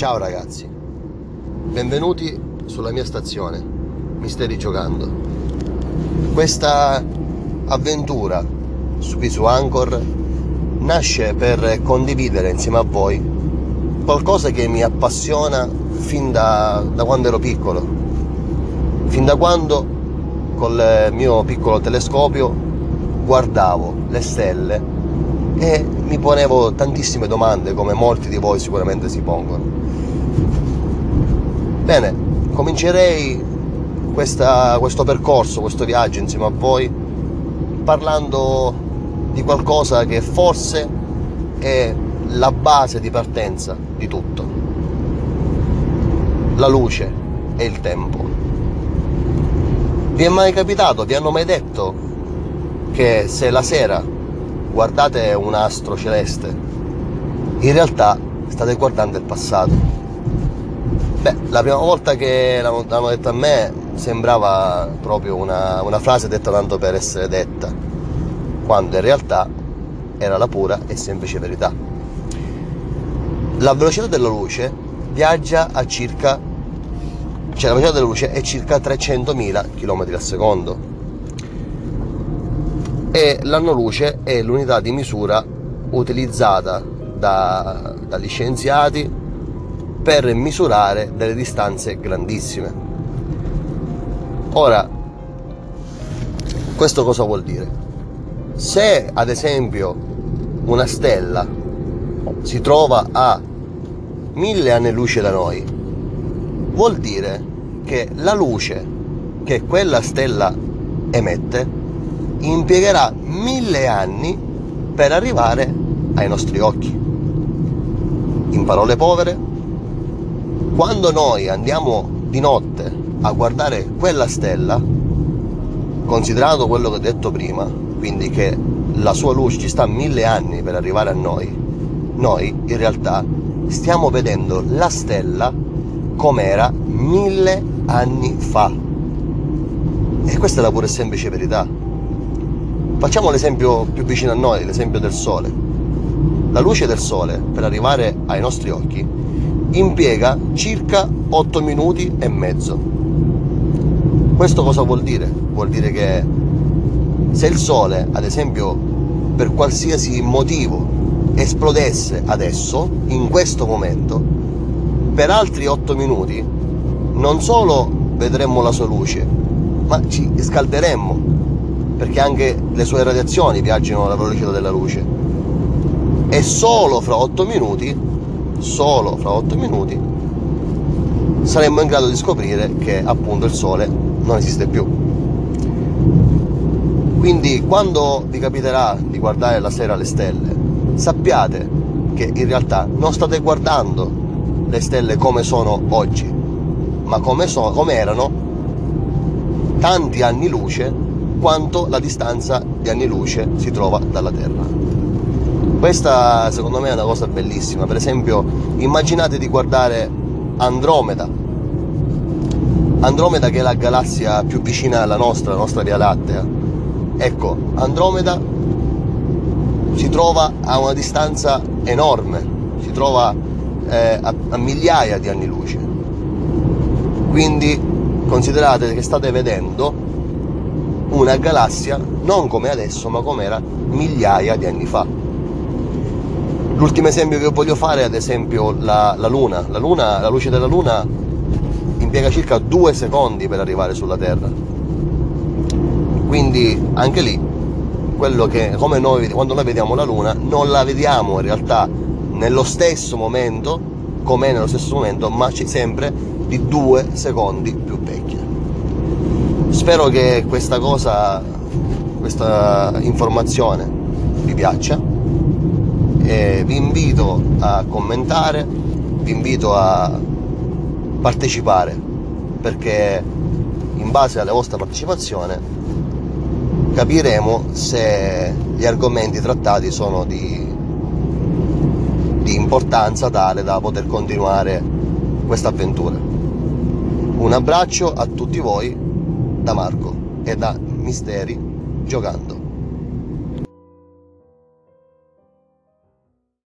Ciao ragazzi, benvenuti sulla mia stazione, Misteri Giocando. Questa avventura su, su Anchor nasce per condividere insieme a voi qualcosa che mi appassiona fin da, da quando ero piccolo, fin da quando col mio piccolo telescopio guardavo le stelle e mi ponevo tantissime domande come molti di voi sicuramente si pongono. Bene, comincerei questa, questo percorso, questo viaggio insieme a voi parlando di qualcosa che forse è la base di partenza di tutto. La luce e il tempo. Vi è mai capitato, vi hanno mai detto che se la sera guardate un astro celeste, in realtà state guardando il passato. Beh, la prima volta che l'hanno detto a me sembrava proprio una, una frase detta tanto per essere detta, quando in realtà era la pura e semplice verità. La velocità della luce viaggia a circa, cioè la velocità della luce è circa 300.000 km al secondo e l'anno luce è l'unità di misura utilizzata da, dagli scienziati per misurare delle distanze grandissime. Ora, questo cosa vuol dire? Se ad esempio una stella si trova a mille anni luce da noi, vuol dire che la luce che quella stella emette impiegherà mille anni per arrivare ai nostri occhi. In parole povere, quando noi andiamo di notte a guardare quella stella, considerato quello che ho detto prima, quindi che la sua luce ci sta mille anni per arrivare a noi, noi in realtà stiamo vedendo la stella com'era mille anni fa. E questa è la pura e semplice verità. Facciamo l'esempio più vicino a noi, l'esempio del Sole. La luce del Sole, per arrivare ai nostri occhi, impiega circa 8 minuti e mezzo. Questo cosa vuol dire? Vuol dire che se il Sole, ad esempio, per qualsiasi motivo esplodesse adesso, in questo momento, per altri 8 minuti, non solo vedremmo la sua luce, ma ci scalderemmo perché anche le sue radiazioni viaggiano alla velocità della luce. E solo fra 8 minuti, solo fra 8 minuti, saremmo in grado di scoprire che appunto il Sole non esiste più. Quindi quando vi capiterà di guardare la sera le stelle, sappiate che in realtà non state guardando le stelle come sono oggi, ma come, so, come erano tanti anni luce quanto la distanza di anni luce si trova dalla Terra. Questa secondo me è una cosa bellissima, per esempio immaginate di guardare Andromeda, Andromeda che è la galassia più vicina alla nostra, la nostra Via Lattea. Ecco, Andromeda si trova a una distanza enorme, si trova eh, a, a migliaia di anni luce. Quindi considerate che state vedendo una galassia non come adesso ma come era migliaia di anni fa. L'ultimo esempio che voglio fare è ad esempio la, la Luna. La Luna, la luce della Luna impiega circa due secondi per arrivare sulla Terra. Quindi anche lì, quello che come noi quando noi vediamo la Luna, non la vediamo in realtà nello stesso momento, com'è nello stesso momento, ma sempre di due secondi più vecchia. Spero che questa cosa, questa informazione vi piaccia e vi invito a commentare, vi invito a partecipare perché in base alla vostra partecipazione capiremo se gli argomenti trattati sono di, di importanza tale da poter continuare questa avventura. Un abbraccio a tutti voi da Marco e da Misteri giocando.